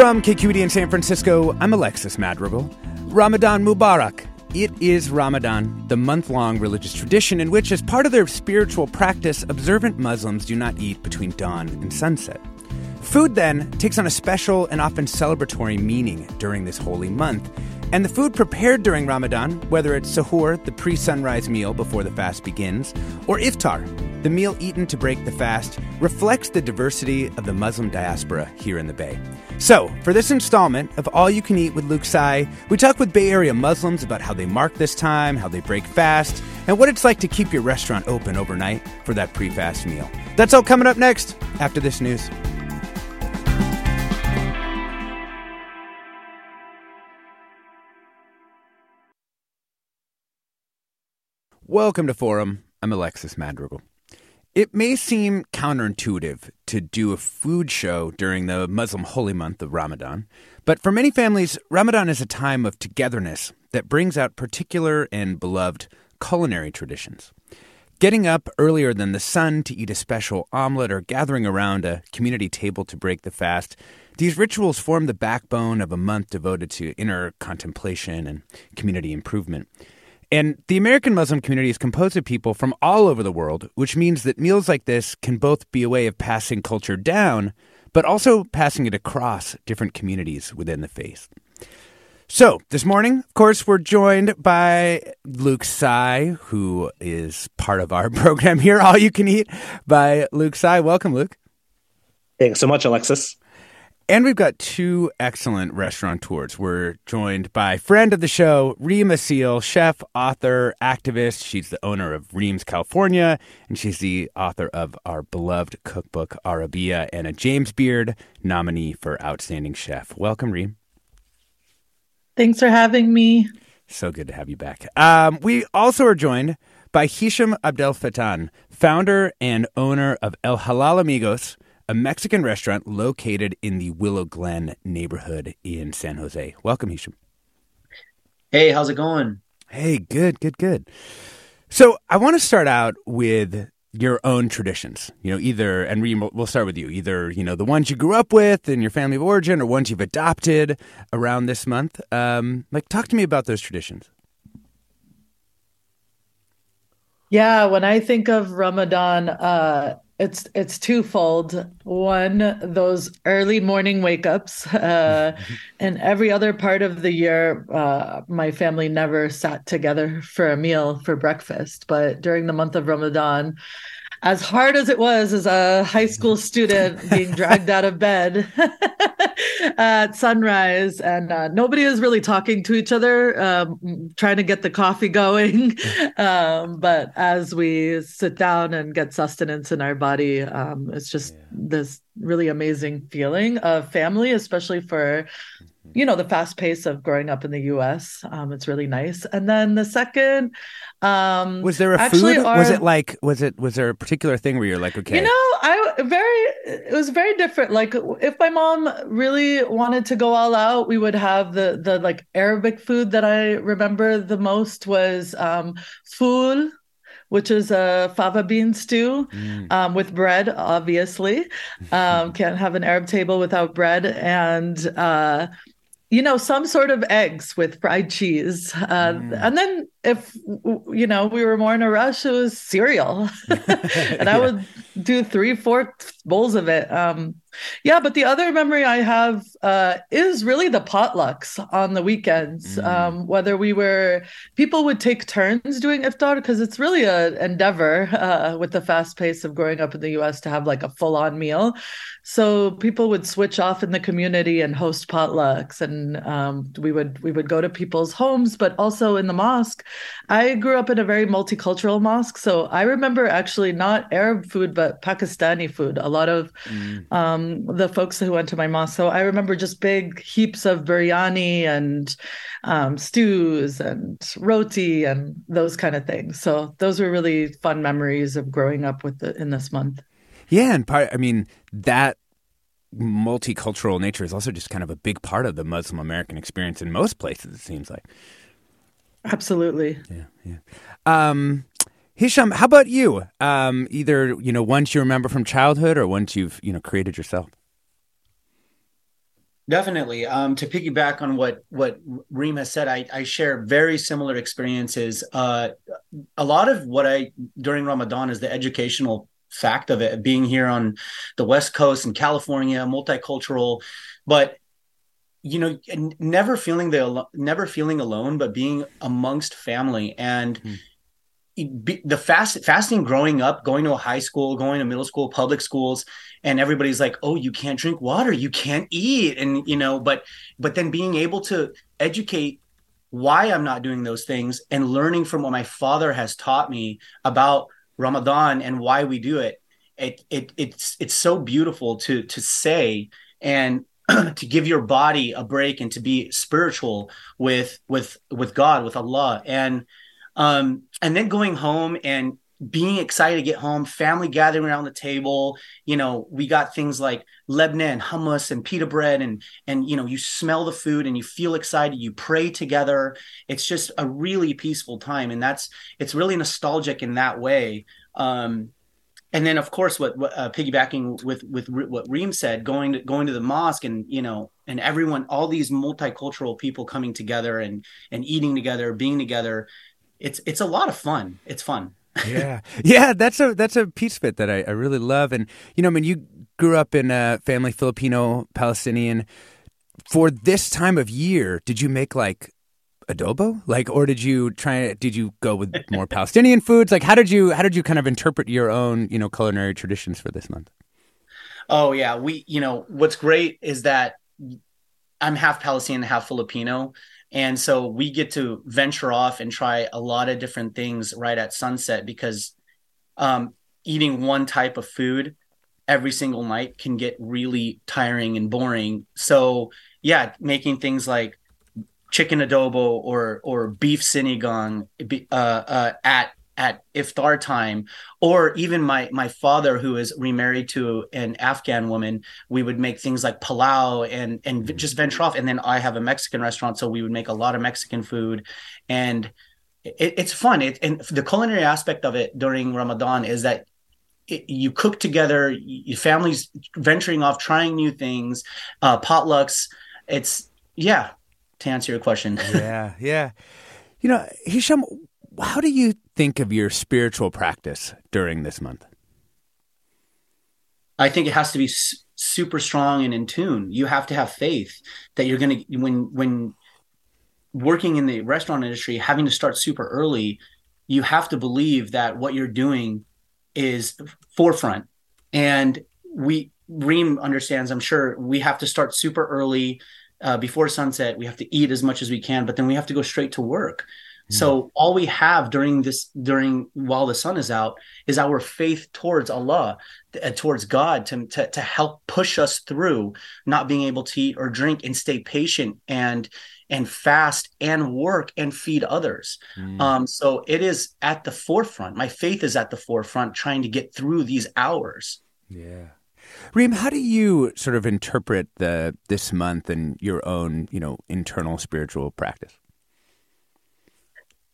From KQED in San Francisco, I'm Alexis Madrigal. Ramadan Mubarak. It is Ramadan, the month long religious tradition in which, as part of their spiritual practice, observant Muslims do not eat between dawn and sunset. Food then takes on a special and often celebratory meaning during this holy month. And the food prepared during Ramadan, whether it's sahur, the pre sunrise meal before the fast begins, or iftar, the meal eaten to break the fast, reflects the diversity of the Muslim diaspora here in the Bay. So, for this installment of All You Can Eat with Luke Tsai, we talk with Bay Area Muslims about how they mark this time, how they break fast, and what it's like to keep your restaurant open overnight for that pre fast meal. That's all coming up next after this news. Welcome to Forum. I'm Alexis Madrigal. It may seem counterintuitive to do a food show during the Muslim holy month of Ramadan, but for many families, Ramadan is a time of togetherness that brings out particular and beloved culinary traditions. Getting up earlier than the sun to eat a special omelet or gathering around a community table to break the fast, these rituals form the backbone of a month devoted to inner contemplation and community improvement. And the American Muslim community is composed of people from all over the world, which means that meals like this can both be a way of passing culture down, but also passing it across different communities within the faith. So, this morning, of course, we're joined by Luke Tsai, who is part of our program here, All You Can Eat by Luke Tsai. Welcome, Luke. Thanks so much, Alexis. And we've got two excellent restaurateurs. We're joined by friend of the show, Reem Assil, chef, author, activist. She's the owner of Reem's California, and she's the author of our beloved cookbook, Arabiyya, and a James Beard nominee for Outstanding Chef. Welcome, Reem. Thanks for having me. So good to have you back. Um, we also are joined by Hisham Abdelfattah, founder and owner of El Halal Amigos a Mexican restaurant located in the Willow Glen neighborhood in San Jose. Welcome, Hisham. Hey, how's it going? Hey, good, good, good. So I want to start out with your own traditions. You know, either and we'll start with you. Either you know the ones you grew up with in your family of origin, or ones you've adopted around this month. Um, like, talk to me about those traditions. Yeah, when I think of Ramadan, uh, it's it's twofold. One, those early morning wake ups, uh, and every other part of the year, uh, my family never sat together for a meal for breakfast. But during the month of Ramadan, as hard as it was as a high school student being dragged out of bed at sunrise. And uh, nobody is really talking to each other um, trying to get the coffee going. Um, but as we sit down and get sustenance in our body um, it's just yeah. this really amazing feeling of family especially for you know the fast pace of growing up in the us um, it's really nice. And then the second um, was there a food? Our, was it like was it was there a particular thing where you're like, okay, you know, I very it was very different. Like if my mom really wanted to go all out, we would have the the like Arabic food that I remember the most was um, ful, which is a fava bean stew mm. um, with bread. Obviously, um, can't have an Arab table without bread and. Uh, you know, some sort of eggs with fried cheese. Uh, mm. And then if, you know, we were more in a rush, it was cereal. and I would do three, four bowls of it. Um, yeah, but the other memory I have uh, is really the potlucks on the weekends. Mm. Um, whether we were, people would take turns doing iftar because it's really an endeavor uh, with the fast pace of growing up in the US to have like a full on meal. So people would switch off in the community and host potlucks, and um, we would we would go to people's homes, but also in the mosque. I grew up in a very multicultural mosque, so I remember actually not Arab food but Pakistani food. A lot of mm. um, the folks who went to my mosque. So I remember just big heaps of biryani and um, stews and roti and those kind of things. So those were really fun memories of growing up with the, in this month. Yeah, and part I mean that multicultural nature is also just kind of a big part of the Muslim American experience in most places. It seems like. Absolutely. Yeah, yeah. Um, Hisham, how about you? Um, either you know once you remember from childhood or once you've you know created yourself. Definitely. Um, to piggyback on what what Reem has said, I, I share very similar experiences. Uh, a lot of what I during Ramadan is the educational fact of it being here on the west coast in california multicultural but you know never feeling the never feeling alone but being amongst family and mm. Be, the fast fasting growing up going to a high school going to middle school public schools and everybody's like oh you can't drink water you can't eat and you know but but then being able to educate why i'm not doing those things and learning from what my father has taught me about Ramadan and why we do it. It, it it's it's so beautiful to to say and to give your body a break and to be spiritual with with with God with Allah and um and then going home and being excited to get home, family gathering around the table. You know, we got things like lebna and hummus and pita bread, and and you know, you smell the food and you feel excited. You pray together. It's just a really peaceful time, and that's it's really nostalgic in that way. Um, and then, of course, what, what uh, piggybacking with with what Reem said, going to going to the mosque, and you know, and everyone, all these multicultural people coming together and and eating together, being together. It's it's a lot of fun. It's fun yeah, yeah, that's a that's a piece of it that I, I really love. And you know, I mean, you grew up in a family Filipino Palestinian. For this time of year, did you make like adobo? Like or did you try did you go with more palestinian foods? Like how did you how did you kind of interpret your own you know culinary traditions for this month? Oh yeah. We you know what's great is that i'm half palestinian half filipino. And so we get to venture off and try a lot of different things right at sunset because um, eating one type of food every single night can get really tiring and boring. So yeah, making things like chicken adobo or or beef sinigang uh, uh, at at iftar time. Or even my my father who is remarried to an afghan woman we would make things like palau and and mm. just venture off. And then i have a mexican restaurant so we would make a lot of mexican food. And it, it's fun. It, and the culinary aspect of it during ramadan is that it, you cook together your families venturing off trying new things uh, potlucks. It's yeah to answer your question yeah yeah you know hisham how do you think of your spiritual practice during this month? I think it has to be s- super strong and in tune. You have to have faith that you're going to when when working in the restaurant industry, having to start super early, you have to believe that what you're doing is forefront. And we Reem understands, I'm sure, we have to start super early uh, before sunset. We have to eat as much as we can, but then we have to go straight to work. So hmm. all we have during this during while the sun is out is our faith towards Allah, uh, towards God, to, to to help push us through not being able to eat or drink and stay patient and and fast and work and feed others. Mm. Um, so it is at the forefront. My faith is at the forefront, trying to get through these hours. Yeah. Reem, how do you sort of interpret the this month and your own, you know, internal spiritual practice?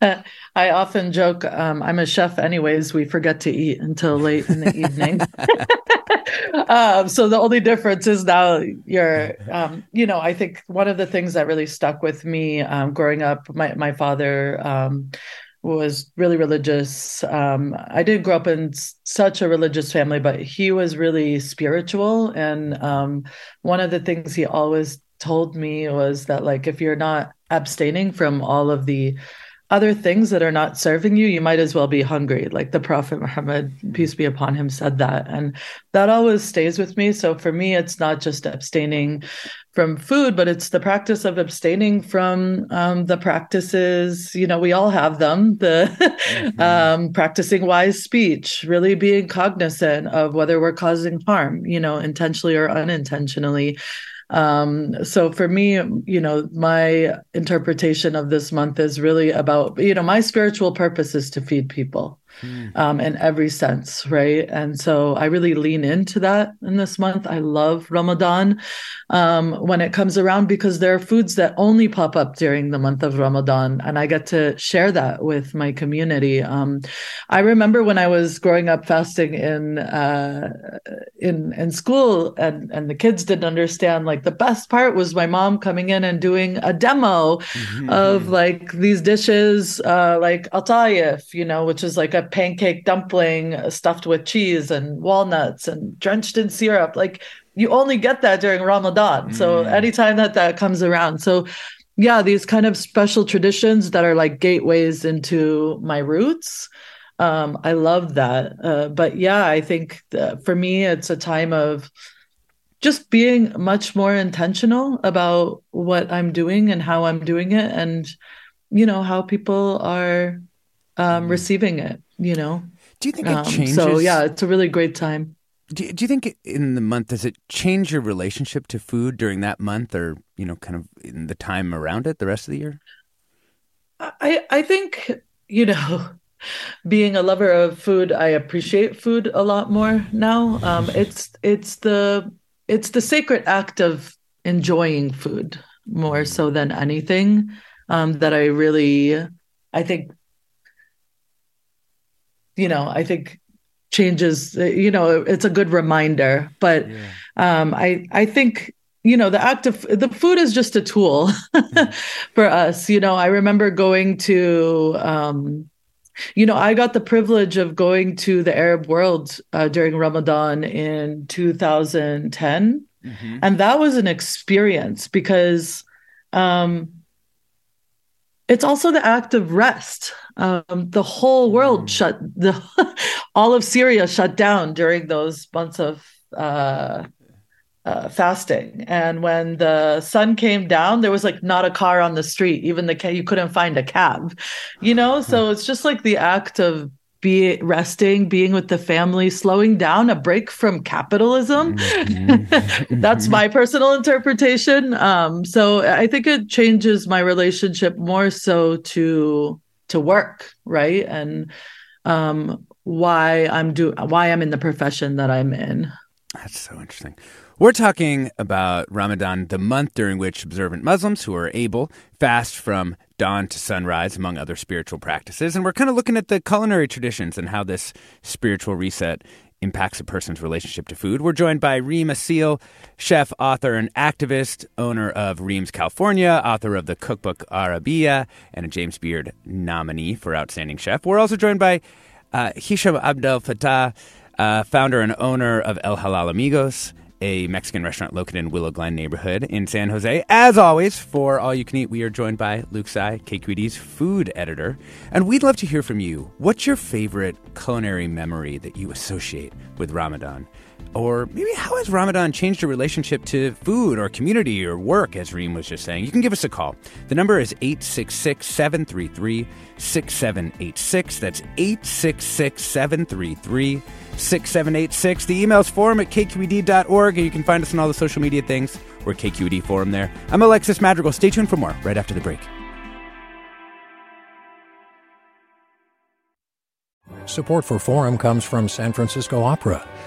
I often joke, um, I'm a chef, anyways. We forget to eat until late in the evening. um, so the only difference is now you're, um, you know, I think one of the things that really stuck with me um, growing up, my my father um, was really religious. Um, I didn't grow up in such a religious family, but he was really spiritual. And um, one of the things he always told me was that, like, if you're not abstaining from all of the other things that are not serving you, you might as well be hungry. Like the Prophet Muhammad, peace be upon him, said that. And that always stays with me. So for me, it's not just abstaining from food, but it's the practice of abstaining from um, the practices, you know, we all have them, the mm-hmm. um, practicing wise speech, really being cognizant of whether we're causing harm, you know, intentionally or unintentionally. Um, so for me, you know, my interpretation of this month is really about, you know, my spiritual purpose is to feed people mm. um, in every sense, right? And so I really lean into that in this month. I love Ramadan um, when it comes around because there are foods that only pop up during the month of Ramadan, and I get to share that with my community. Um, I remember when I was growing up fasting in uh, in in school, and and the kids didn't understand. Like the best part was my mom coming in and doing a demo mm-hmm. of like these dishes, uh, like altayef, you know, which is like a pancake dumpling stuffed with cheese and walnuts and drenched in syrup. Like you only get that during Ramadan. So mm. anytime that that comes around. So yeah, these kind of special traditions that are like gateways into my roots. Um, I love that. Uh, but yeah, I think for me, it's a time of just being much more intentional about what I'm doing and how I'm doing it, and you know how people are um, mm. receiving it you know. Do you think it um, changes? So yeah, it's a really great time. Do, do you think in the month does it change your relationship to food during that month, or you know, kind of in the time around it, the rest of the year? I I think you know, being a lover of food, I appreciate food a lot more now. Um, it's it's the it's the sacred act of enjoying food more so than anything um, that I really I think you know, I think changes, you know, it's a good reminder. But yeah. um, I, I think, you know, the act of the food is just a tool for us. You know, I remember going to, um, you know, I got the privilege of going to the Arab world uh, during Ramadan in 2010. Mm-hmm. And that was an experience because um, it's also the act of rest. Um, the whole world mm. shut the all of Syria shut down during those months of uh, uh, fasting, and when the sun came down, there was like not a car on the street. Even the ca- you couldn't find a cab, you know. So it's just like the act of be resting, being with the family, slowing down, a break from capitalism. Mm-hmm. That's my personal interpretation. Um, so I think it changes my relationship more so to to work, right? And um, why I'm do why I'm in the profession that I'm in. That's so interesting. We're talking about Ramadan, the month during which observant Muslims who are able fast from dawn to sunrise, among other spiritual practices. And we're kind of looking at the culinary traditions and how this spiritual reset impacts a person's relationship to food. We're joined by Reem Assil, chef, author, and activist, owner of Reem's California, author of the cookbook Arabiyya, and a James Beard nominee for Outstanding Chef. We're also joined by uh, Hisham Abdel Fattah, uh, founder and owner of El Halal Amigos, a Mexican restaurant located in Willow Glen neighborhood in San Jose. As always, for All You Can Eat, we are joined by Luke Tsai, KQED's food editor. And we'd love to hear from you. What's your favorite culinary memory that you associate with Ramadan? Or maybe how has Ramadan changed your relationship to food or community or work, as Reem was just saying? You can give us a call. The number is 866 733 6786. That's 866 733 6786. The email's forum at kqed.org, and you can find us on all the social media things. We're KQED Forum there. I'm Alexis Madrigal. Stay tuned for more right after the break. Support for Forum comes from San Francisco Opera.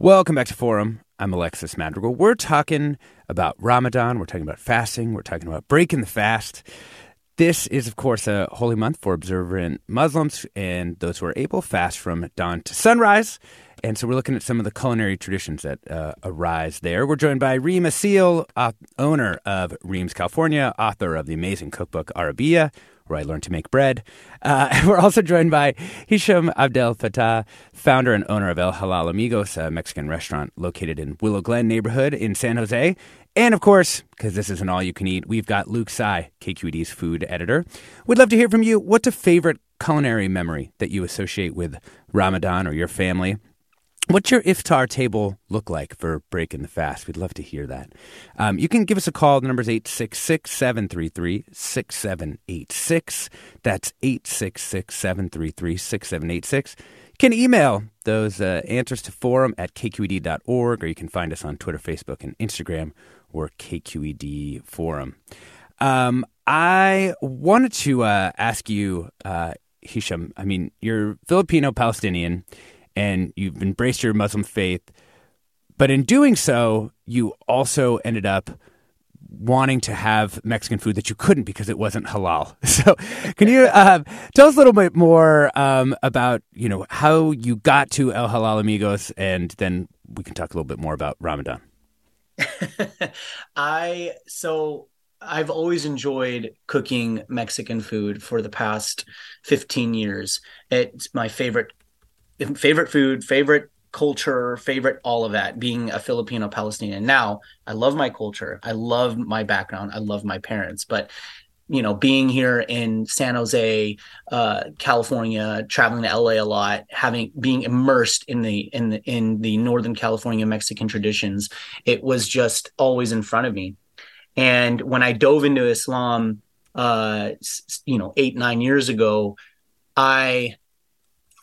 Welcome back to Forum. I'm Alexis Madrigal. We're talking about Ramadan. We're talking about fasting. We're talking about breaking the fast. This is, of course, a holy month for observant Muslims and those who are able fast from dawn to sunrise. And so we're looking at some of the culinary traditions that uh, arise there. We're joined by Reem Assil, uh, owner of Reem's California, author of the amazing cookbook Arabiyya, where I learned to make bread. Uh, we're also joined by Hisham Abdel Fattah, founder and owner of El Halal Amigos, a Mexican restaurant located in Willow Glen neighborhood in San Jose. And of course, because this isn't all you can eat, we've got Luke Tsai, KQED's food editor. We'd love to hear from you. What's a favorite culinary memory that you associate with Ramadan or your family? What's your iftar table look like for breaking the fast? We'd love to hear that. Um, you can give us a call. The number is 866 733 6786. That's 866 733 6786. You can email those uh, answers to forum at kqed.org, or you can find us on Twitter, Facebook, and Instagram, or KQED Forum. Um, I wanted to uh, ask you, uh, Hisham, I mean, you're Filipino Palestinian and you've embraced your Muslim faith. But in doing so, you also ended up wanting to have Mexican food that you couldn't because it wasn't halal. So, can you uh, tell us a little bit more um, about you know how you got to El Halal Amigos, and then we can talk a little bit more about Ramadan. I so I've always enjoyed cooking Mexican food for the past 15 years. It's my favorite favorite food, favorite culture, favorite all of that, being a Filipino Palestinian. Now, I love my culture. I love my background. I love my parents. But you know, being here in San Jose, uh, California, traveling to LA a lot, having being immersed in the in the in the Northern California Mexican traditions, it was just always in front of me. And when I dove into Islam, uh, you know, eight nine years ago, I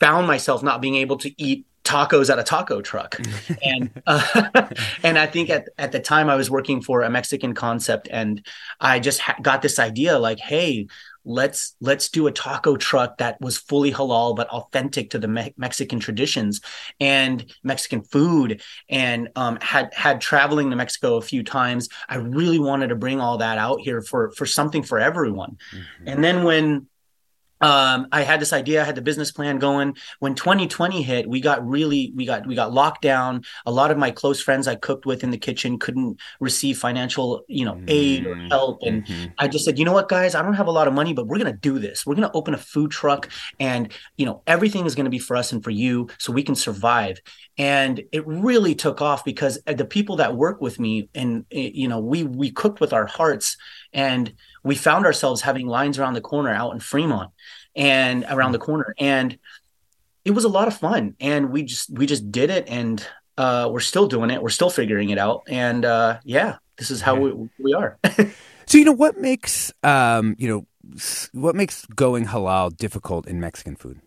found myself not being able to eat tacos at a taco truck. And uh, and i think at, at the time i was working for a mexican concept and i just ha- got this idea like hey let's let's do a taco truck that was fully halal but authentic to the Me- mexican traditions and mexican food and um, had had traveling to mexico a few times. I really wanted to bring all that out here for for something for everyone. Mm-hmm. and then when um, I had this idea, I had the business plan going. When 2020 hit, we got really, we got, we got locked down. A lot of my close friends I cooked with in the kitchen couldn't receive financial, you know, aid or mm-hmm. help. And mm-hmm. I just said, you know what, guys, I don't have a lot of money, but we're going to do this. We're going to open a food truck and, you know, everything is going to be for us and for you so we can survive. And it really took off because the people that work with me and, eh, you know, we, we cooked with our hearts and we found ourselves having lines around the corner out in Fremont and around the corner. And it was a lot of fun. And we just we just did it and uh, we're still doing it. We're still figuring it out. And uh, yeah, this is how we, we are. so you know what makes um, you know what makes going halal difficult in Mexican food?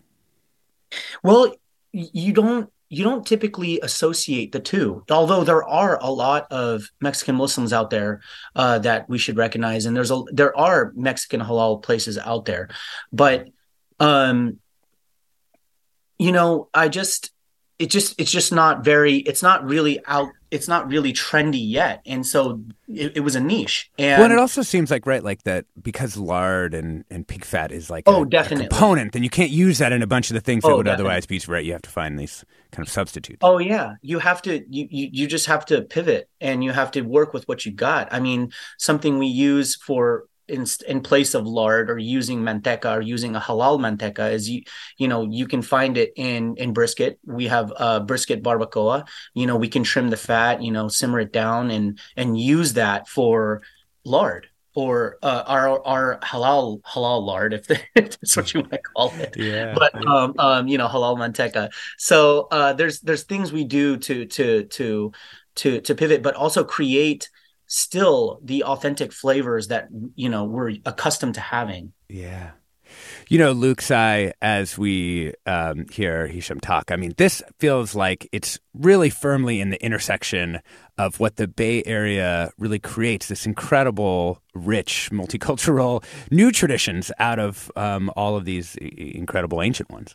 Well, you don't you don't typically associate the two, although there are a lot of Mexican Muslims out there uh, that we should recognize, and there's a there are Mexican halal places out there, but um, you know, I just it just it's just not very it's not really out it's not really trendy yet. And so it, it was a niche. And well, it also seems like right like that because lard and, and pig fat is like oh a, definitely. a component then you can't use that in a bunch of the things that Oh, would definitely. otherwise be right you have to find these kind of substitutes. Oh yeah, you have to you, you you just have to pivot and you have to work with what you got. I mean, something we use for in in place of lard or using manteca or using a halal manteca is you you know you can find it in in brisket. We have uh brisket barbacoa. You know, we can trim the fat, you know, simmer it down and and use that for lard or uh, our our halal halal lard if, if that's what you want to call it yeah but um, um, you know, halal manteca. So uh, there's there's things we do to to to to to pivot, but also create still the authentic flavors that you know we're accustomed to having. Yeah. You know, Luke Tsai, as we um, hear Hisham talk, I mean, this feels like it's really firmly in the intersection of what the Bay Area really creates this incredible, rich, multicultural new traditions out of um, all of these incredible ancient ones.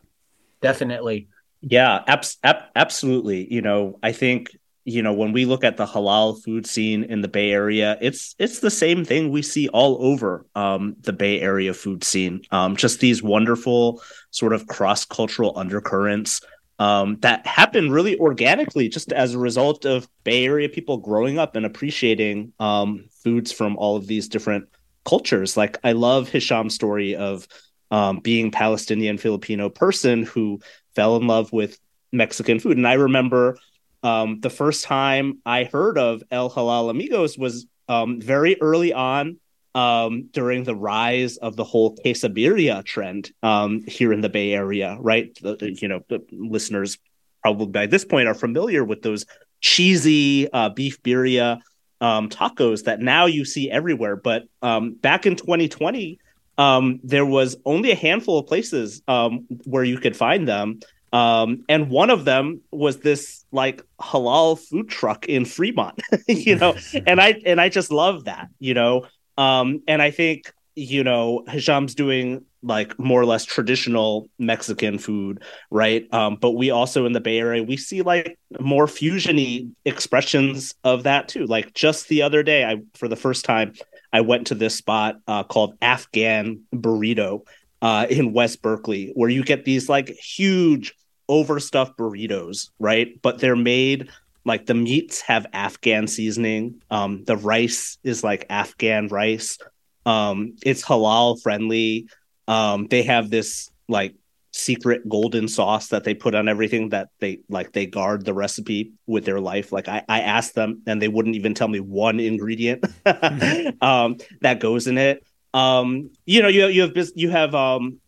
Definitely. Yeah, ab- absolutely. You know, I think you know when we look at the halal food scene in the Bay Area, it's it's the same thing we see all over um, the Bay Area food scene. Um, just these wonderful sort of cross cultural undercurrents um, that happen really organically, just as a result of Bay Area people growing up and appreciating um, foods from all of these different cultures. Like I love Hisham's story of um, being Palestinian Filipino person who fell in love with Mexican food. And I remember um, the first time I heard of El Halal Amigos was um, very early on um, during the rise of the whole quesabirria trend um, here in the Bay Area, right? The- you know, the listeners probably by this point are familiar with those cheesy uh, beef birria um, tacos that now you see everywhere. But um, back in 2020, um, there was only a handful of places um, where you could find them. Um, and one of them was this like halal food truck in Fremont, you know, and I and I just love that, you know. Um, and I think you know Hisham's doing like more or less traditional Mexican food, right? Um, but we also in the Bay Area we see like more fusiony expressions of that too. Like just the other day, I for the first time I went to this spot uh, called Afghan Burrito uh, in West Berkeley, where you get these like huge overstuffed burritos, right? But they're made like the meats have Afghan seasoning. Um, the rice is like Afghan rice. Um, it's halal friendly. Um, they have this like secret golden sauce that they put on everything that they like they guard the recipe with their life like i, I asked them and they wouldn't even tell me one ingredient um, that goes in it um, you know you, you have you have um,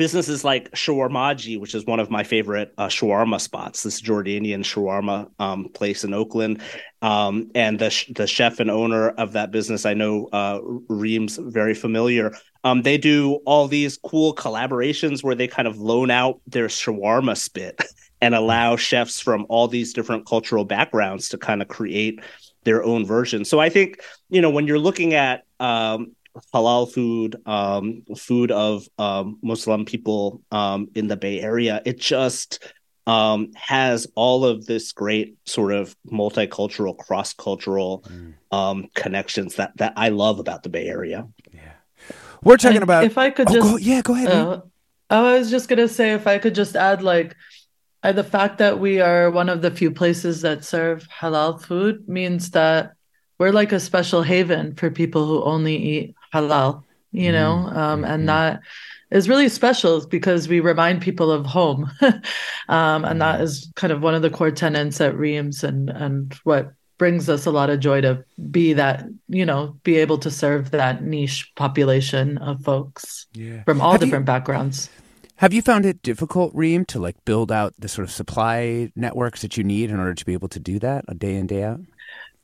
businesses like Shawarmaji, which is one of my favorite uh, shawarma spots. This Jordanian shawarma um, place in Oakland, um, and the sh- the chef and owner of that business, I know uh, Reem's very familiar. Um, they do all these cool collaborations where they kind of loan out their shawarma spit and allow chefs from all these different cultural backgrounds to kind of create their own version. So I think you know when you're looking at um, halal food, um, food of um, Muslim people um, in the Bay Area. It just um, has all of this great sort of multicultural, cross cultural um, connections that that I love about the Bay Area. Yeah, we're talking And about. if I could Oh, just go- yeah, go ahead. Uh, I was just gonna say if I could just add like uh, the fact that we are one of the few places that serve halal food means that we're like a special haven for people who only eat halal, you know, um, and that is really special because we remind people of home, um, and that is kind of one of the core tenets at Reem's and and what brings us a lot of joy to be that you know be able to serve that niche population of folks Yeah. from all Have you- different backgrounds. Have you found it difficult, Reem, to like build out the sort of supply networks that you need in order to be able to do that a day in day out?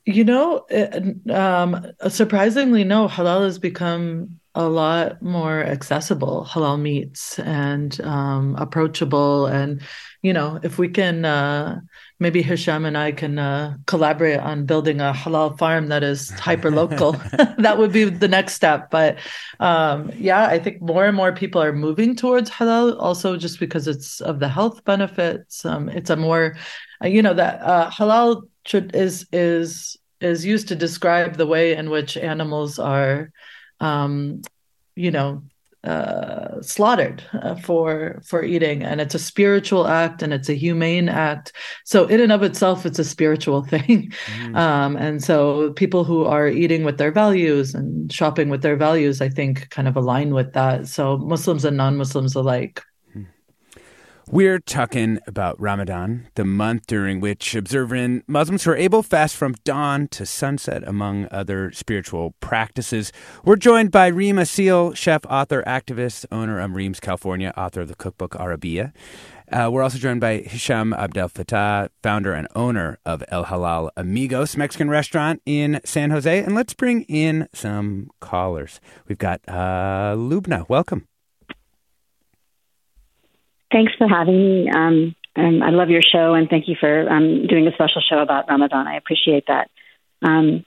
You know, it- um, surprisingly, no, halal has become a lot more accessible, halal meats and um, approachable. And, you know, if we can uh, maybe Hisham and I can uh, collaborate on building a halal farm that is hyper local. that would be the next step. But um, yeah, I think more and more people are moving towards halal, also just because it's of the health benefits. Um, it's a more, you know, that uh, halal is is is used to describe the way in which animals are, um, you know, uh, slaughtered uh, for for eating, and it's a spiritual act and it's a humane act. So in and of itself, it's a spiritual thing. Mm. Um, and so people who are eating with their values and shopping with their values, I think, kind of align with that. So Muslims and non-Muslims alike we're talking about Ramadan, the month during which observant Muslims are able fast from dawn to sunset, among other spiritual practices. We're joined by Reem Assil, chef, author, activist, owner of Reem's California, author of the cookbook Arabiyya. Uh, we're also joined by Hisham Abdel Fattah, founder and owner of El Halal Amigos Mexican restaurant in San Jose. And let's bring in some callers. We've got uh, Lubna. Welcome. Thanks for having me. Um, um, I love your show, and thank you for um, doing a special show about Ramadan. I appreciate that. Um,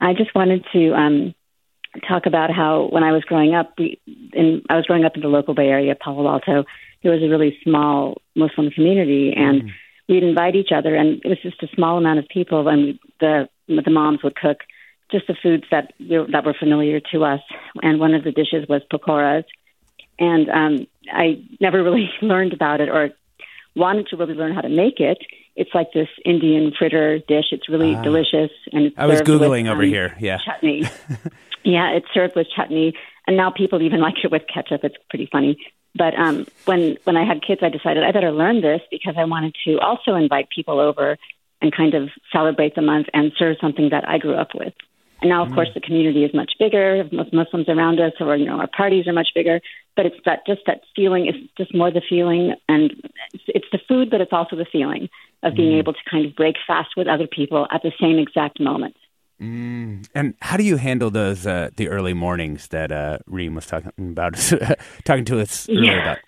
I just wanted to um, talk about how when I was growing up, we, in, I was growing up in the local Bay Area, Palo Alto. There was a really small Muslim community, and mm. we'd invite each other, and it was just a small amount of people. And the the moms would cook just the foods that that were familiar to us. And one of the dishes was pakoras, and um, I never really learned about it or wanted to really learn how to make it. It's like this Indian fritter dish. It's really ah. delicious, and it's I was googling with, over um, here. Yeah, chutney. yeah, it's served with chutney, and now people even like it with ketchup. It's pretty funny. But um, when when I had kids, I decided I better learn this because I wanted to also invite people over and kind of celebrate the month and serve something that I grew up with. And now, of mm. course, the community is much bigger. Most Muslims around us, or you know, our parties are much bigger. But it's that just that feeling. It's just more the feeling, and it's, it's the food, but it's also the feeling of being mm. able to kind of break fast with other people at the same exact moment. Mm. And how do you handle those uh, the early mornings that uh, Reem was talking about, talking to us earlier yeah. about?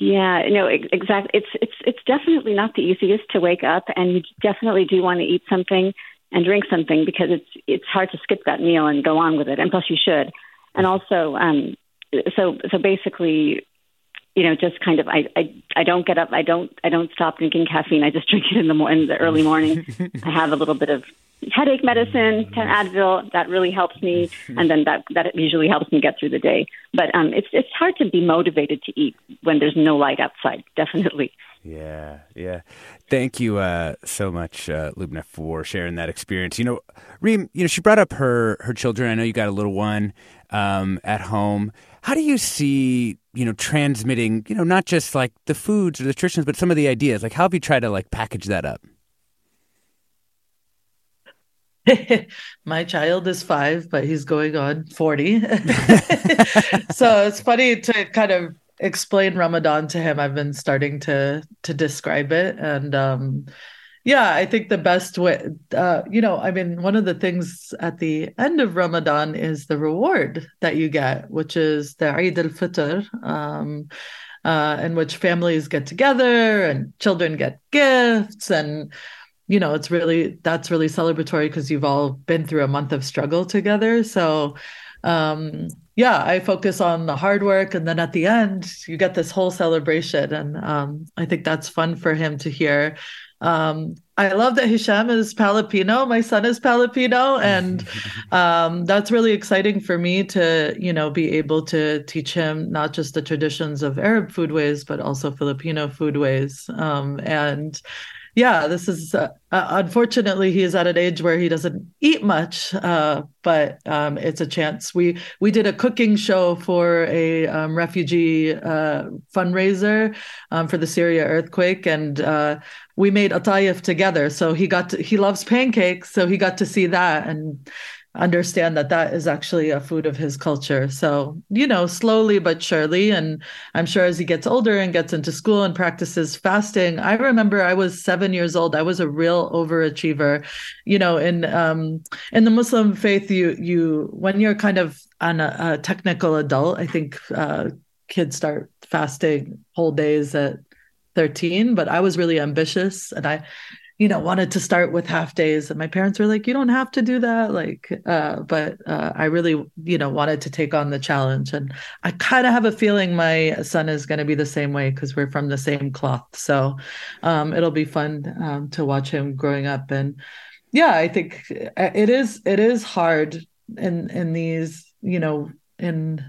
Yeah, no, exactly. It's it's it's definitely not the easiest to wake up, and you definitely do want to eat something and drink something because it's it's hard to skip that meal and go on with it. And plus, you should. And also, um, so so basically, you know, just kind of I, I I don't get up. I don't I don't stop drinking caffeine. I just drink it in the mo- in the early morning. I have a little bit of headache medicine, ten Advil. That really helps me, and then that that usually helps me get through the day. But um, it's it's hard to be motivated to eat when there's no light outside. Definitely. Yeah, yeah. Thank you uh, so much, uh, Lubna, for sharing that experience. You know, Reem, you know, she brought up her her children. I know you got a little one um, at home. How do you see, you know, transmitting, you know, not just like the foods or the nutritions, but some of the ideas? Like, how have you tried to like package that up? My child is five, but he's going on 40. so it's funny to kind of explain Ramadan to him, I've been starting to to describe it, and um, yeah, I think the best way, uh, you know, I mean, one of the things at the end of Ramadan is the reward that you get, which is the Eid al Fitr. Um, uh, in which families get together and children get gifts. And you know it's really that's really celebratory because you've all been through a month of struggle together. So um, yeah, I focus on the hard work, and then at the end, you get this whole celebration, and um, I think that's fun for him to hear. Um, I love that Hisham is Filipino. My son is Filipino, and um, that's really exciting for me to, you know, be able to teach him not just the traditions of Arab foodways, but also Filipino foodways. Um, and yeah, this is uh, uh, unfortunately he is at an age where he doesn't eat much, uh, but um, it's a chance. We we did a cooking show for a um, refugee uh, fundraiser um, for the Syria earthquake, and uh, we made atayef together. So he got to, he loves pancakes, so he got to see that and understand that that is actually a food of his culture. So, you know, slowly but surely. And I'm sure as he gets older and gets into school and practices fasting, I remember I was seven years old. I was a real overachiever. You know, in um in the Muslim faith, you you when you're kind of on a, a technical adult, I think uh kids start fasting whole days at 13, but I was really ambitious and I you know wanted to start with half days and my parents were like you don't have to do that like uh, but uh, i really you know wanted to take on the challenge and i kind of have a feeling my son is going to be the same way because we're from the same cloth so um, it'll be fun um, to watch him growing up and yeah i think uh, it is it is hard in in these you know in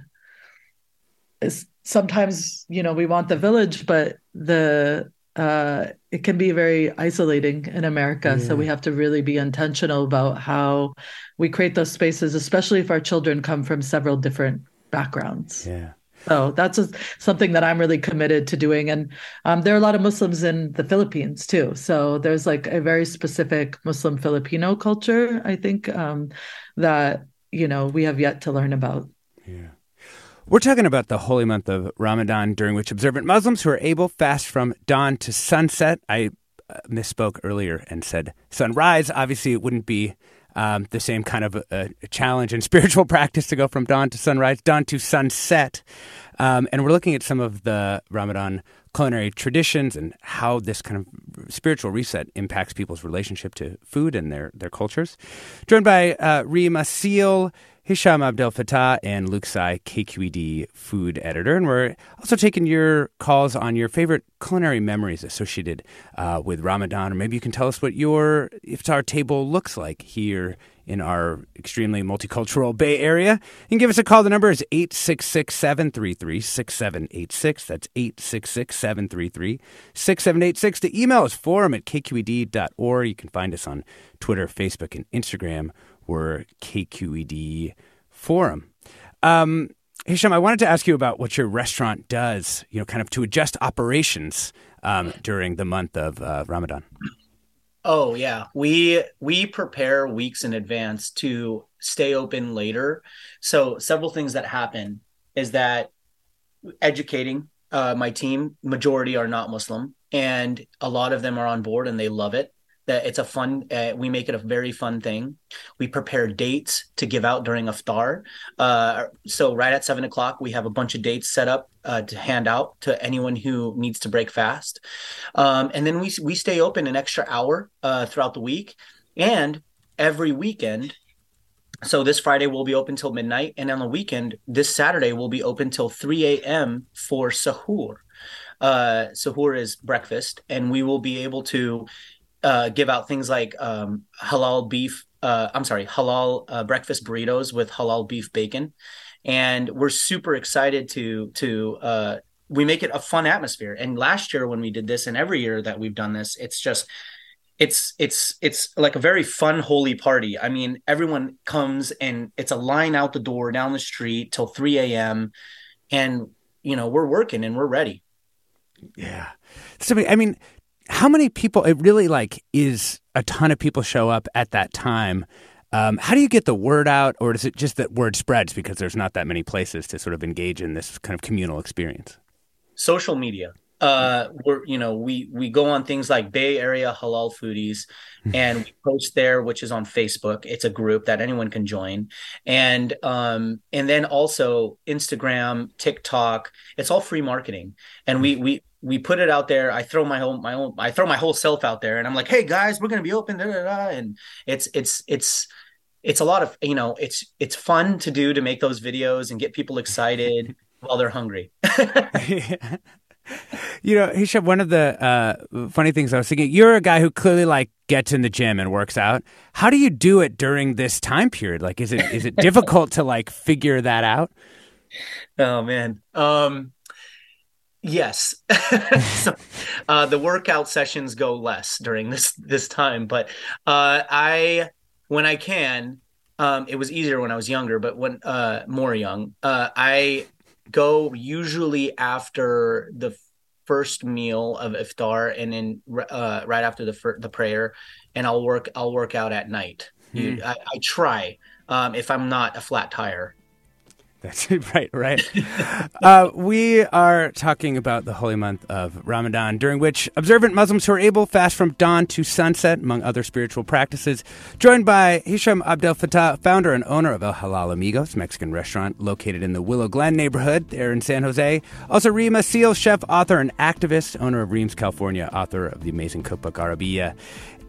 sometimes you know we want the village but the uh, it can be very isolating in America. Yeah. So we have to really be intentional about how we create those spaces, especially if our children come from several different backgrounds. Yeah. So that's a, something that I'm really committed to doing. And um, there are a lot of Muslims in the Philippines too. So there's like a very specific Muslim Filipino culture, I think, um, that, you know, we have yet to learn about. Yeah. We're talking about the holy month of Ramadan, during which observant Muslims who are able fast from dawn to sunset. I uh, misspoke earlier and said sunrise. Obviously, it wouldn't be um, the same kind of a, a, challenge in spiritual practice to go from dawn to sunrise, dawn to sunset. Um, and we're looking at some of the Ramadan culinary traditions and how this kind of spiritual reset impacts people's relationship to food and their, their cultures. Joined by uh, Reem Assil. Hisham Abdelfattah and Luke Tsai, KQED food editor. And we're also taking your calls on your favorite culinary memories associated uh, with Ramadan. Or maybe you can tell us what your iftar table looks like here in our extremely multicultural Bay Area. Can give us a call. The number is 866 733 6786. That's 866 733 6786. The email is forum at kqed.org. You can find us on Twitter, Facebook, and Instagram were KQED Forum. Um, Hisham, I wanted to ask you about what your restaurant does, you know, kind of to adjust operations um, during the month of uh, Ramadan. Oh yeah, we we prepare weeks in advance to stay open later. So several things that happen is that educating uh, my team, majority are not Muslim, and a lot of them are on board and they love it that it's a fun uh, we make it a very fun thing. We prepare dates to give out during iftar. Uh, so right at seven o'clock we have a bunch of dates set up uh, to hand out to anyone who needs to break fast. Um, and then we, we stay open an extra hour uh, throughout the week. And every weekend so this friday will be open till midnight. And on the weekend this saturday will be open till 3 a.m for sahur. Uh, sahur is breakfast. And we will be able to uh, give out things like um, halal beef. Uh, I'm sorry, halal uh, breakfast burritos with halal beef bacon, and we're super excited to to uh, we make it a fun atmosphere. And last year when we did this, and every year that we've done this, it's just it's it's it's like a very fun holy party. I mean, everyone comes and it's a line out the door down the street till 3 a.m. and you know we're working and we're ready. Yeah. So I mean, how many people? It really like is a ton of people show up at that time. Um, how do you get the word out, or is it just that word spreads because there's not that many places to sort of engage in this kind of communal experience? Social media. Uh, we're you know we we go on things like Bay Area Halal Foodies, and we post there, which is on Facebook. It's a group that anyone can join, and um and then also Instagram, TikTok. It's all free marketing, and we we we put it out there. I throw my own my own I throw my whole self out there, and I'm like, hey guys, we're gonna be open, da, da, da. and it's it's it's it's a lot of you know it's it's fun to do to make those videos and get people excited while they're hungry. You know, Hisham, one of the uh, funny things I was thinking, you're a guy who clearly like gets in the gym and works out. How do you do it during this time period? Like, is it is it difficult to like figure that out? Oh man, um, Yes. so, uh, the workout sessions go less during this this time, but uh, I when I can, um, it was easier when I was younger, but when uh, more young, uh, I go usually after the first meal of iftar and then uh, right after the fir- the prayer, and I'll work I'll work out at night. Hmm. You, I, I, try um, if I'm not a flat tire. That's right, right. uh, we are talking about the holy month of Ramadan, during which observant Muslims who are able fast from dawn to sunset, among other spiritual practices. Joined by Hisham Abdelfattah, founder and owner of El Halal Amigos, Mexican restaurant located in the Willow Glen neighborhood there in San Jose. Also, Reem Assil, chef, author, and activist, owner of Reem's California, author of the amazing cookbook Arabiyya.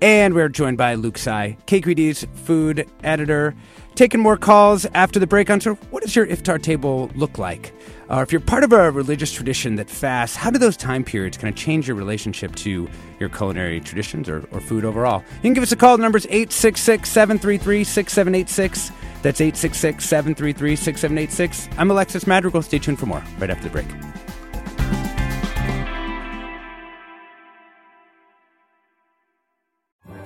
And we're joined by Luke Tsai, KQED's food editor taking more calls after the break on sort of what does your iftar table look like? Or uh, if you're part of a religious tradition that fasts, how do those time periods kind of change your relationship to your culinary traditions or, or food overall? You can give us a call. The number is 866 733 6786. That's 866 733 6786. I'm Alexis Madrigal. Stay tuned for more right after the break.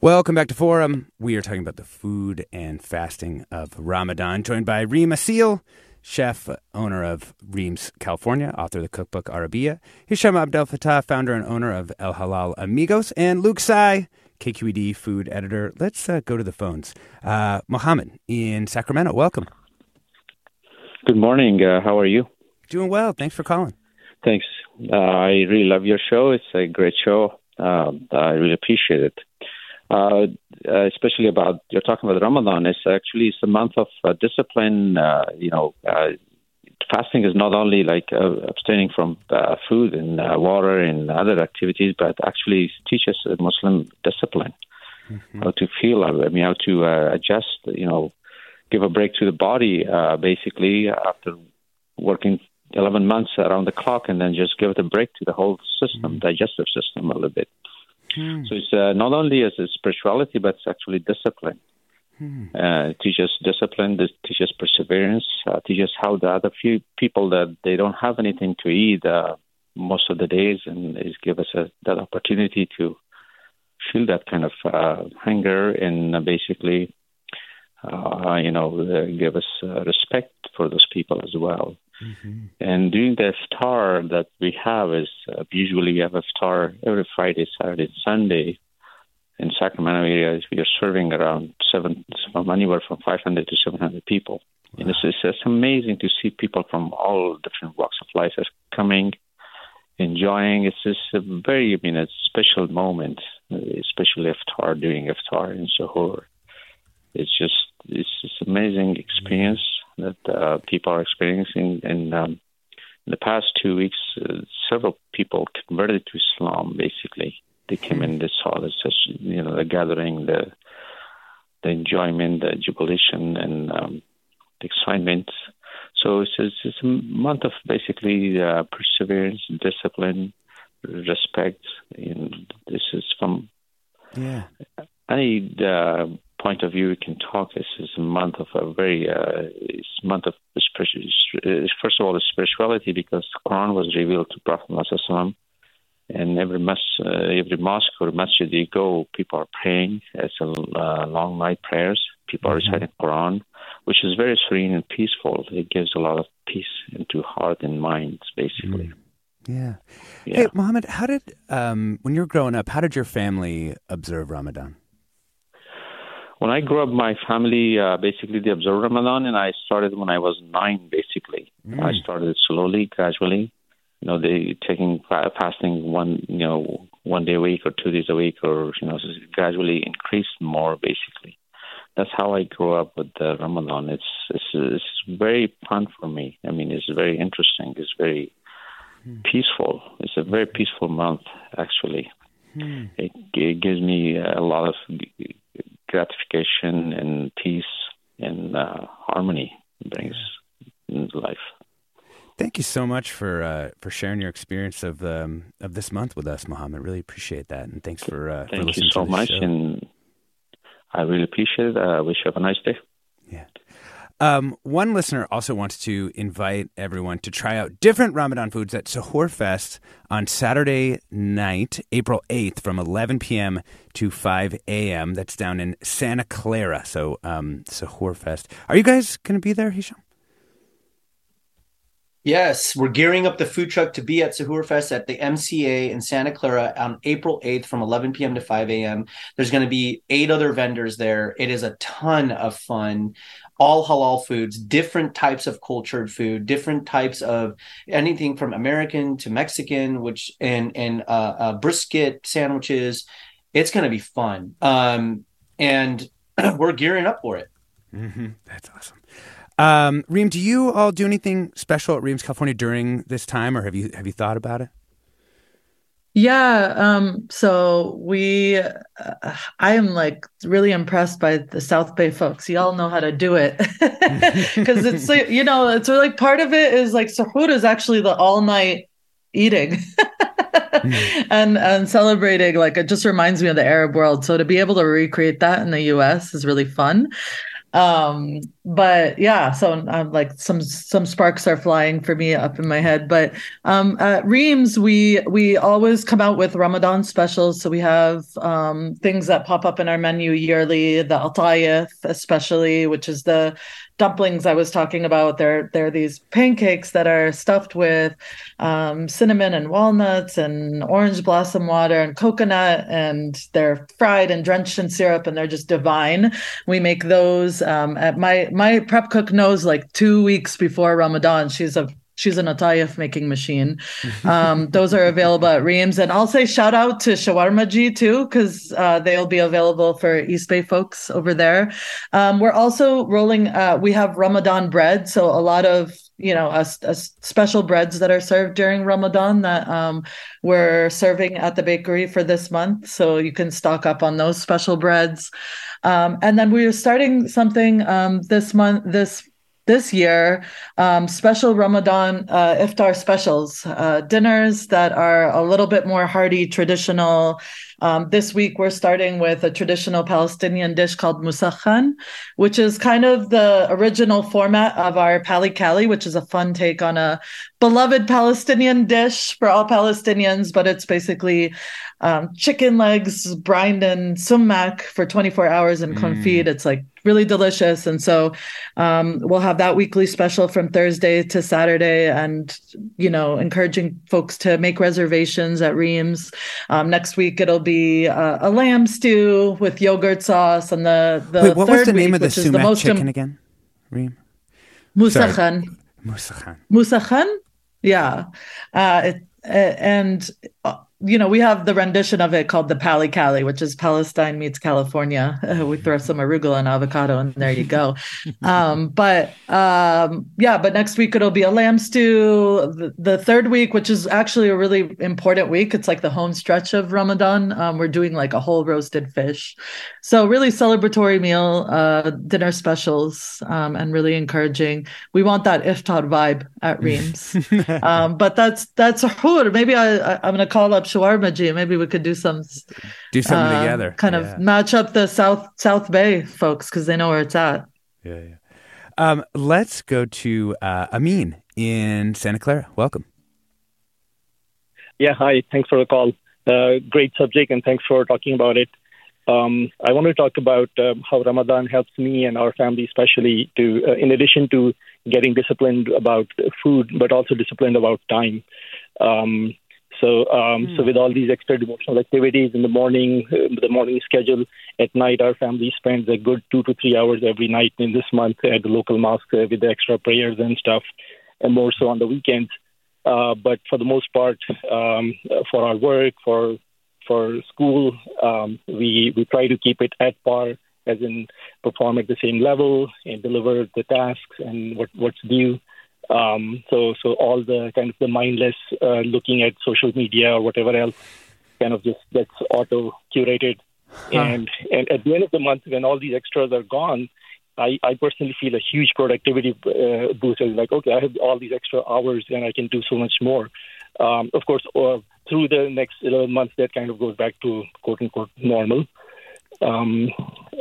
Welcome back to Forum. We are talking about the food and fasting of Ramadan, joined by Reem Assil, chef, owner of Reem's California, author of the cookbook Arabiyya, Hisham Abdelfattah, founder and owner of El Halal Amigos, and Luke Tsai, KQED food editor. Let's uh, go to the phones. Uh, Mohammed in Sacramento, welcome. Good morning. Uh, how are you? Doing well. Thanks for calling. Thanks. Uh, I really love your show. It's a great show. Um, I really appreciate it uh, especially about you're talking about Ramadan. It's actually it's a month of uh, discipline. Uh, you know, uh, fasting is not only like uh, abstaining from uh, food and uh, water and other activities, but actually teaches Muslim discipline, mm-hmm. how to feel. I mean, how to uh, adjust. You know, give a break to the body. Uh, basically, after working 11 months around the clock, and then just give it a break to the whole system, mm-hmm. digestive system, a little bit. Hmm. So it's uh, not only as a spirituality, but it's actually discipline. Hmm. Uh, it teaches discipline, it teaches perseverance, uh, teaches how the other few people that they don't have anything to eat uh, most of the days, and it gives us a, that opportunity to feel that kind of uh, hunger and uh, basically, uh, you know, uh, give us uh, respect for those people as well. Mm-hmm. And during the iftar that we have is uh, usually we have iftar every Friday, Saturday, Sunday. In Sacramento area, we are serving around seven, from anywhere from 500 to 700 people. Wow. And it's, it's, it's amazing to see people from all different walks of life are coming, enjoying. It's just a very, I mean, a special moment, especially iftar during iftar in suhoor. It's just, it's just amazing experience that uh, people are experiencing. And um, in the past two weeks, uh, several people converted to Islam. Basically, they came in, they saw this, you know, the gathering, the the enjoyment, the jubilation, and um, the excitement. So it's, it's, it's, a month of basically uh, perseverance, discipline, respect, and this is from yeah. Any uh, point of view, we can talk. This is a month of a very uh, month of first of all the spirituality because the Quran was revealed to Prophet Muhammad and every mas uh, every mosque or masjid you go, people are praying. It's a uh, long night prayers. People are mm-hmm. reciting Quran, which is very serene and peaceful. It gives a lot of peace into heart and minds, basically. Yeah. yeah. Hey, Mohammed, how did um, when you were growing up? How did your family observe Ramadan? When I grew up, my family uh, basically they observed Ramadan, and I started when I was nine. Basically, mm. I started slowly, gradually. You know, they taking fasting one, you know, one day a week or two days a week, or you know, gradually increased more. Basically, that's how I grew up with the Ramadan. It's it's, it's very fun for me. I mean, it's very interesting. It's very hmm. peaceful. It's a very peaceful month, actually. Hmm. It, it gives me a lot of gratification and peace and uh, harmony. Brings life. Thank you so much for uh, for sharing your experience of um, of this month with us, Mohammed. Really appreciate that, and thanks for uh, thank for listening you so much, show. and I really appreciate it. I wish you have a nice day. Yeah. Um, one listener also wants to invite everyone to try out different Ramadan foods at Sahur Fest on Saturday night, April 8th, from 11 p.m. to 5 a.m. That's down in Santa Clara. So, um, Sahur Fest. Are you guys going to be there, Hisham? Yes, we're gearing up the food truck to be at Sahur Fest at the MCA in Santa Clara on April 8th from 11 p.m. to 5 a.m. There's going to be eight other vendors there. It is a ton of fun. All halal foods, different types of cultured food, different types of anything from American to Mexican, which and and uh, uh, brisket sandwiches. It's going to be fun, um, and we're gearing up for it. Mm-hmm. That's awesome. Um, Reem, do you all do anything special at Reem's California during this time, or have you have you thought about it? Yeah. Um, so we, uh, I am like really impressed by the South Bay folks. Y'all know how to do it because it's like, you know, it's like part of it is like Sahur is actually the all night eating and and celebrating. Like it just reminds me of the Arab world. So to be able to recreate that in the U.S. is really fun um but yeah so i'm like some some sparks are flying for me up in my head but um at reem's we we always come out with ramadan specials. So we have um things that pop up in our menu yearly the atayef especially which is the dumplings I was talking about. They're they're these pancakes that are stuffed with um, cinnamon and walnuts and orange blossom water and coconut, and they're fried and drenched in syrup, and they're just divine. We make those. Um, at my my prep cook knows like two weeks before Ramadan. She's a she's an atayef making machine. Um, those are available at Reem's. And I'll say shout out to Shawarma G too, because uh, they'll be available for East Bay folks over there. Um, we're also rolling, uh, we have Ramadan bread. So a lot of you know, a, a special breads that are served during Ramadan that um, we're serving at the bakery for this month. So you can stock up on those special breads. Um, and then we are starting something um, this month, this this year um, special Ramadan uh, iftar specials, uh, dinners that are a little bit more hearty, traditional. Um, this week, we're starting with a traditional Palestinian dish called musakhan, which is kind of the original format of our Pali Cali, which is a fun take on a beloved Palestinian dish for all Palestinians, but it's basically um, chicken legs brined in sumac for 24 hours and confit. Mm. It's like really delicious. And so um, we'll have that weekly special from Thursday to Saturday and, you know, encouraging folks to make reservations at Reem's. Um, next week, it'll be uh, a lamb stew with yogurt sauce. And the, the Wait, what third was the name week, of the sumac the chicken Im- again, Reem? Musakhan. Musakhan. Musakhan? Yeah. Uh, it, uh, and uh, you know, we have the rendition of it called the Pali Cali, which is Palestine meets California. Uh, we throw some arugula and avocado, and there you go. um, but um, yeah, but next week it'll be a lamb stew. The, the, third week, which is actually a really important week, it's like the home stretch of Ramadan. Um, we're doing like a whole roasted fish. So really celebratory meal, uh, dinner specials, um, and really encouraging. We want that iftar vibe at Reem's. Um, but that's that's a hood. Maybe I, I I'm going to call up shawarma G. Maybe we could do some do something uh, together. Kind yeah. of match up the South South Bay folks because they know where it's at. Yeah, yeah. Um, let's go to uh, Amin in Santa Clara. Welcome. Yeah, hi. Thanks for the call. Uh, great subject, and thanks for talking about it. Um, I want to talk about um, how Ramadan helps me and our family, especially to, uh, in addition to getting disciplined about food, but also disciplined about time. Um, so, um, mm. so with all these extra devotional activities in the morning, uh, the morning schedule, at night our family spends a good two to three hours every night in this month at the local mosque uh, with the extra prayers and stuff, and more so on the weekends. Uh, but for the most part, um, for our work, for for school, um, we we try to keep it at par as in perform at the same level and deliver the tasks and what what's due. Um, so so all the kind of the mindless uh, looking at social media or whatever else kind of just gets auto curated. Huh. And and at the end of the month, when all these extras are gone, I, I personally feel a huge productivity uh, boost. It's like, okay, I have all these extra hours and I can do so much more. Um, of course, uh, through the next 11 months, that kind of goes back to quote unquote normal. Um,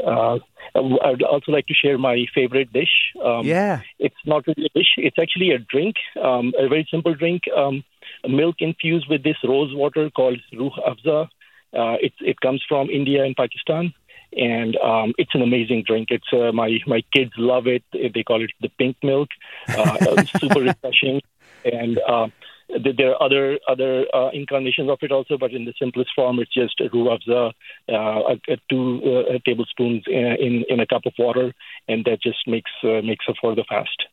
uh, I'd also like to share my favorite dish. Um, yeah. It's not really a dish, it's actually a drink, um, a very simple drink. Um, milk infused with this rose water called Ruh Afza. Uh, it, it comes from India and Pakistan and um, it's an amazing drink. It's uh, my my kids love it. They call it the pink milk. Uh, super refreshing, and uh, there are other other uh, incarnations of it also, but in the simplest form, it's just afza, uh, two uh, tablespoons in in a cup of water, and that just makes uh, makes up for the fast.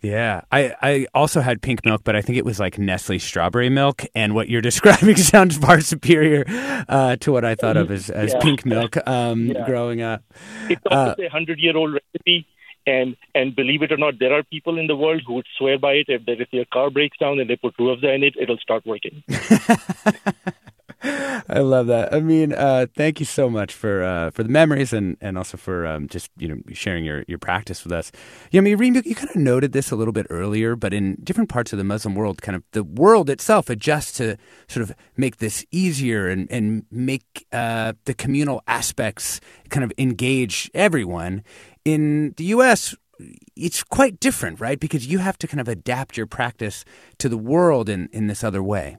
Yeah, I, I also had pink milk, but I think it was like Nestle strawberry milk. And what you're describing sounds far superior uh, to what I thought of as, as yeah. pink milk um, yeah. growing up. It's also uh, a hundred year old recipe, and and believe it or not, there are people in the world who would swear by it. If, that if their car breaks down and they put ruh in it, it'll start working. I love that. I mean, uh, thank you so much for uh, for the memories and, and also for um, just you know sharing your, your practice with us. You know, I mean, you kind of noted this a little bit earlier, but in different parts of the Muslim world, kind of the world itself adjusts to sort of make this easier and and make uh, the communal aspects kind of engage everyone. In the U.S., it's quite different, right? Because you have to kind of adapt your practice to the world in, in this other way.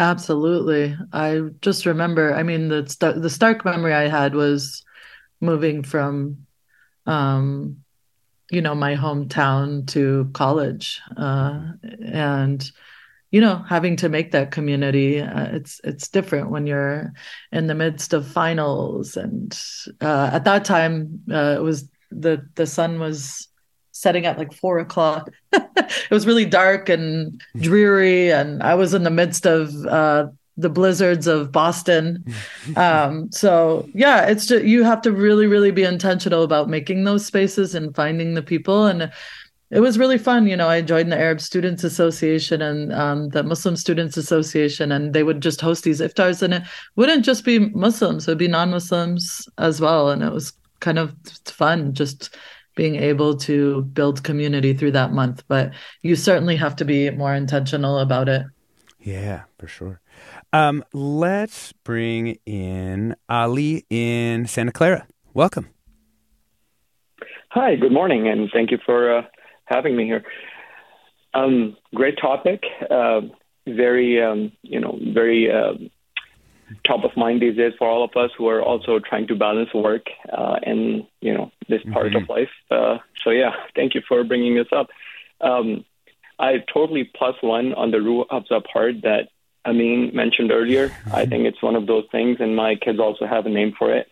Absolutely. I just remember, I mean, the st- the stark memory I had was moving from um you know, my hometown to college. Uh and you know, having to make that community, uh, it's it's different when you're in the midst of finals and uh at that time uh it was the the sun was setting at like four o'clock. it was really dark and dreary, and I was in the midst of uh, the blizzards of Boston. Um, so yeah, it's just you have to really, really be intentional about making those spaces and finding the people. And it was really fun. You know, I joined the Arab Students Association and um, the Muslim Students Association, and they would just host these iftars, and it wouldn't just be Muslims; it would be non-Muslims as well. And it was kind of fun, just being able to build community through that month. But you certainly have to be more intentional about it. Yeah, for sure. Um, let's bring in Ali in Santa Clara. Welcome. Hi, good morning, and thank you for uh, having me here. Um, great topic. Uh, very, um, you know, very uh, top of mind these days for all of us who are also trying to balance work uh, and you know this part mm-hmm. of life. Uh, so yeah, thank you for bringing this up. Um, I totally plus one on the Ruh Afza part that Amin mentioned earlier. Mm-hmm. I think it's one of those things, and my kids also have a name for it.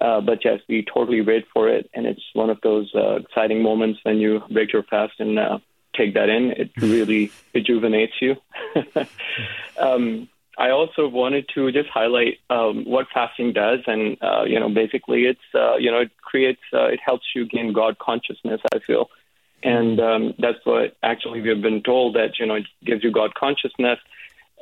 Uh, but yes, we totally wait for it, and it's one of those uh, exciting moments when you break your fast and uh, take that in. It really rejuvenates you. um, I also wanted to just highlight um, what fasting does, and uh, you know, basically, it's uh, you know, it creates, uh, it helps you gain God consciousness. I feel, and um, that's what actually we have been told that you know, it gives you God consciousness,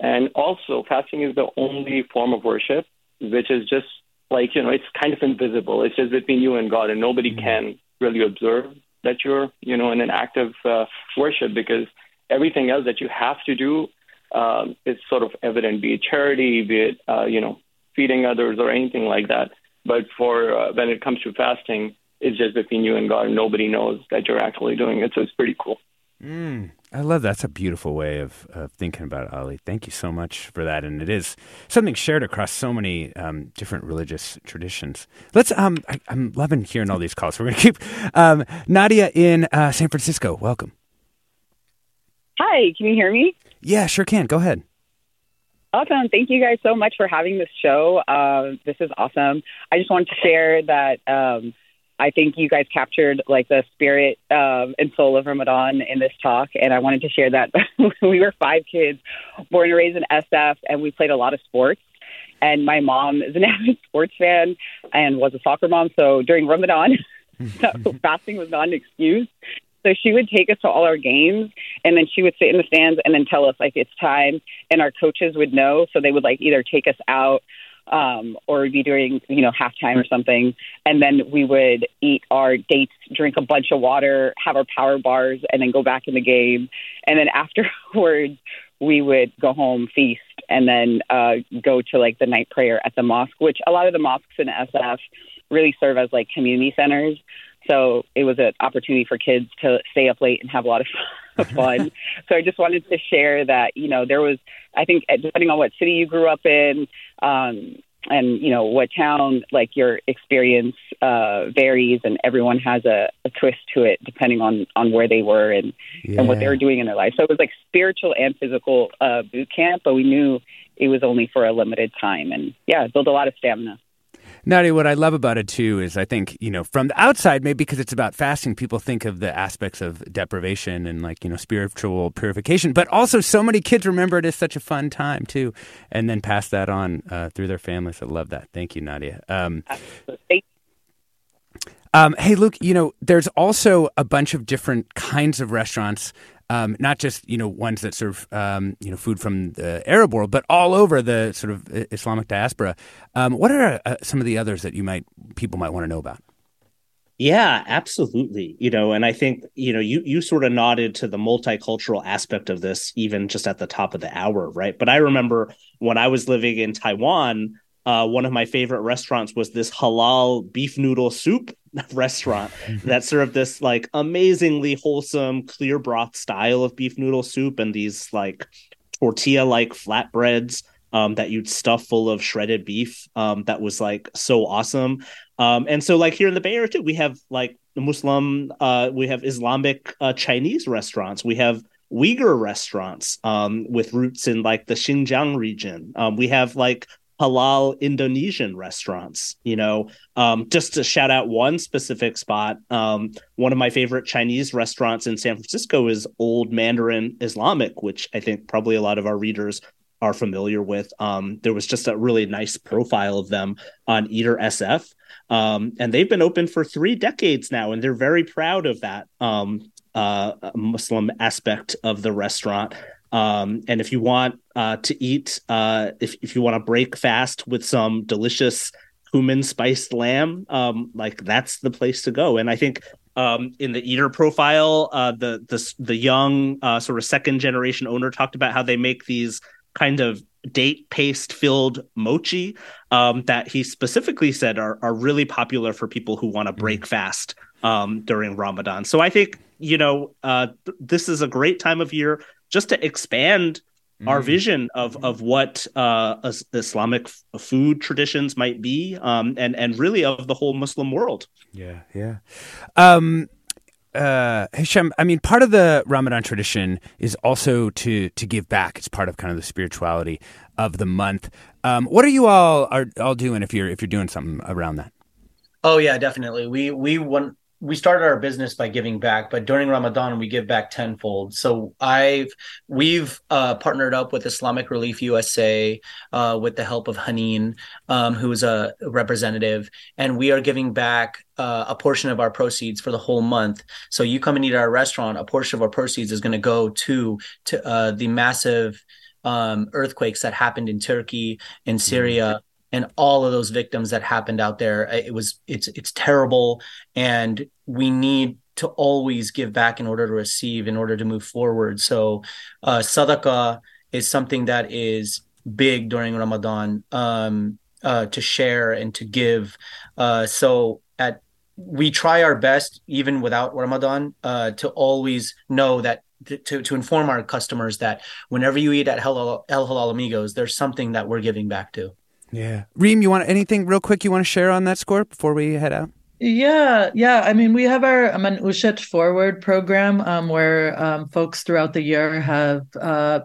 and also fasting is the only form of worship which is just like you know, it's kind of invisible. It's just between you and God, and nobody mm-hmm. can really observe that you're you know in an active uh, worship because everything else that you have to do um, is sort of evident, be it charity, be it uh, you know feeding others or anything like that. But for uh, when it comes to fasting, it's just between you and God. Nobody knows that you're actually doing it, so it's pretty cool. Mm, I love that. That's a beautiful way of, of thinking about it, Ali. Thank you so much for that. And it is something shared across so many um, different religious traditions. Let's. Um, I, am loving hearing all these calls. We're going to keep um, Nadia in uh, San Francisco. Welcome. Hi, can you hear me? Yeah, sure can. Go ahead. Awesome. Thank you guys so much for having this show. Uh, this is awesome. I just wanted to share that um, I think you guys captured like the spirit um, and soul of Ramadan in this talk, and I wanted to share that we were five kids, born and raised in SF, and we played a lot of sports. and my mom is an avid sports fan and was a soccer mom. So during Ramadan, fasting was not an excuse. So she would take us to all our games and then she would sit in the stands and then tell us like it's time and our coaches would know. So they would like either take us out um, or we'd be doing, you know, halftime or something. And then we would eat our dates, drink a bunch of water, have our power bars, and then go back in the game. And then afterwards, we would go home, feast, and then uh, go to like the night prayer at the mosque, which a lot of the mosques in SF really serve as like community centers. So it was an opportunity for kids to stay up late and have a lot of fun. so I just wanted to share that, you know, there was, I think, depending on what city you grew up in, um, and you know what town like your experience uh, varies and everyone has a, a, twist to it depending on on where they were and yeah. and what they were doing in their life so it was like spiritual and physical uh, boot camp but we knew it was only for a limited time and yeah build a lot of stamina Nadia, what I love about it too is I think, you know, from the outside, maybe because it's about fasting, people think of the aspects of deprivation and like, you know, spiritual purification, but also so many kids remember it as such a fun time too, and then pass that on uh, through their families. I love that. Thank you, Nadia. Um, um, hey, Luke, you know, there's also a bunch of different kinds of restaurants um, not just you know ones that serve um, you know food from the Arab world, but all over the sort of Islamic diaspora. Um, what are uh, some of the others that you might people might want to know about? Yeah, absolutely. You know, and I think, you know, you you sort of nodded to the multicultural aspect of this even just at the top of the hour, right? But I remember when I was living in Taiwan, uh, one of my favorite restaurants was this halal beef noodle soup restaurant that served this like amazingly wholesome clear broth style of beef noodle soup and these like tortilla like flatbreads um, that you'd stuff full of shredded beef um, that was like so awesome um, and so like here in the bay area too we have like muslim uh, we have islamic uh, chinese restaurants we have Uyghur restaurants um, with roots in like the Xinjiang region. Um, we have like halal Indonesian restaurants. You know, um, just to shout out one specific spot, um, one of my favorite Chinese restaurants in San Francisco is Old Mandarin Islamic, which I think probably a lot of our readers are familiar with. Um, there was just a really nice profile of them on Eater SF. Um, and they've been open for three decades now, and they're very proud of that um, uh, Muslim aspect of the restaurant. Um, and if you want uh, to eat, uh, if, if you want to break fast with some delicious cumin spiced lamb, um, like that's the place to go. And I think um, in the eater profile, uh, the the the young uh, sort of second generation owner talked about how they make these kind of date paste filled mochi um, that he specifically said are are really popular for people who want to break mm. fast um, during Ramadan. So I think you know uh, th- this is a great time of year just to expand mm. our vision of of what uh, Islamic food traditions might be, um, and and really of the whole Muslim world. Yeah, yeah. Um, uh, Hisham, I mean, part of the Ramadan tradition is also to to give back. It's part of kind of the spirituality of the month. Um, what are you all are all doing if you're if you're doing something around that? Oh yeah, definitely. We we want we started our business by giving back, but during Ramadan we give back tenfold. So I've we've uh, partnered up with Islamic Relief USA uh, with the help of Haneen, um, who is a representative, and we are giving back uh, a portion of our proceeds for the whole month. So you come and eat at our restaurant, a portion of our proceeds is going to go to to uh, the massive um, earthquakes that happened in Turkey, in Syria. And all of those victims that happened out there it was it's it's terrible. And we need to always give back in order to receive in order to move forward. So uh is something that is big during ramadan um uh to share and to give. Uh so at we try our best even without ramadan uh to always know that to, to inform our customers that whenever you eat at El Halal Amigos, there's something that we're giving back to. Yeah. Reem, you want anything real quick you want to share on that score before we head out? Yeah, yeah. I mean, we have our Manushat Forward program um, where um, folks throughout the year have uh,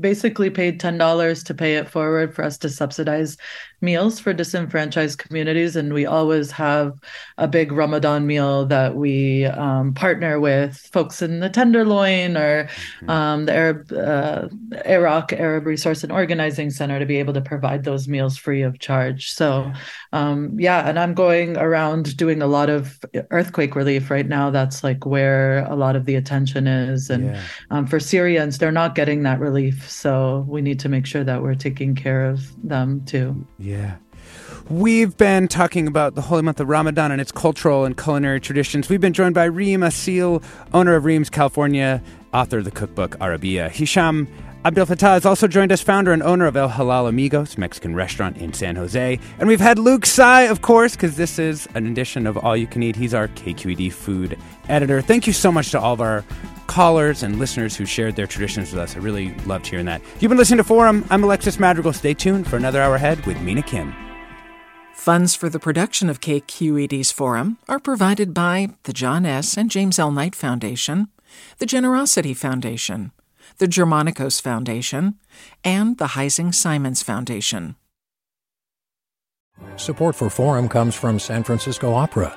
basically paid $10 to pay it forward for us to subsidize meals for disenfranchised communities, and we always have a big Ramadan meal that we um, partner with folks in the Tenderloin or mm-hmm. um, the Arab uh, AROC Arab Resource and Organizing Center to be able to provide those meals free of charge. So, um, yeah, and I'm going around doing a lot of earthquake relief right now. That's like where a lot of the attention is, and yeah. Um, for Syrians, they're not getting that relief, so we need to make sure that we're taking care of them too. Yeah. We've been talking about the holy month of Ramadan and its cultural and culinary traditions. We've been joined by Reem Assil, owner of Reem's California, author of the cookbook Arabiyya. Hisham Abdelfattah has also joined us, founder and owner of El Halal Amigos, Mexican restaurant in San Jose. And we've had Luke Tsai, of course, because this is an edition of All You Can Eat. He's our KQED food editor. Thank you so much to all of our callers and listeners who shared their traditions with us. I really loved hearing that. You've been listening to Forum. I'm Alexis Madrigal. Stay tuned for another hour ahead with Mina Kim. Funds for the production of KQED's Forum are provided by the John S. and James L. Knight Foundation, the Generosity Foundation, the Germanacos Foundation, and the Heising Simons Foundation. Support for Forum comes from San Francisco Opera.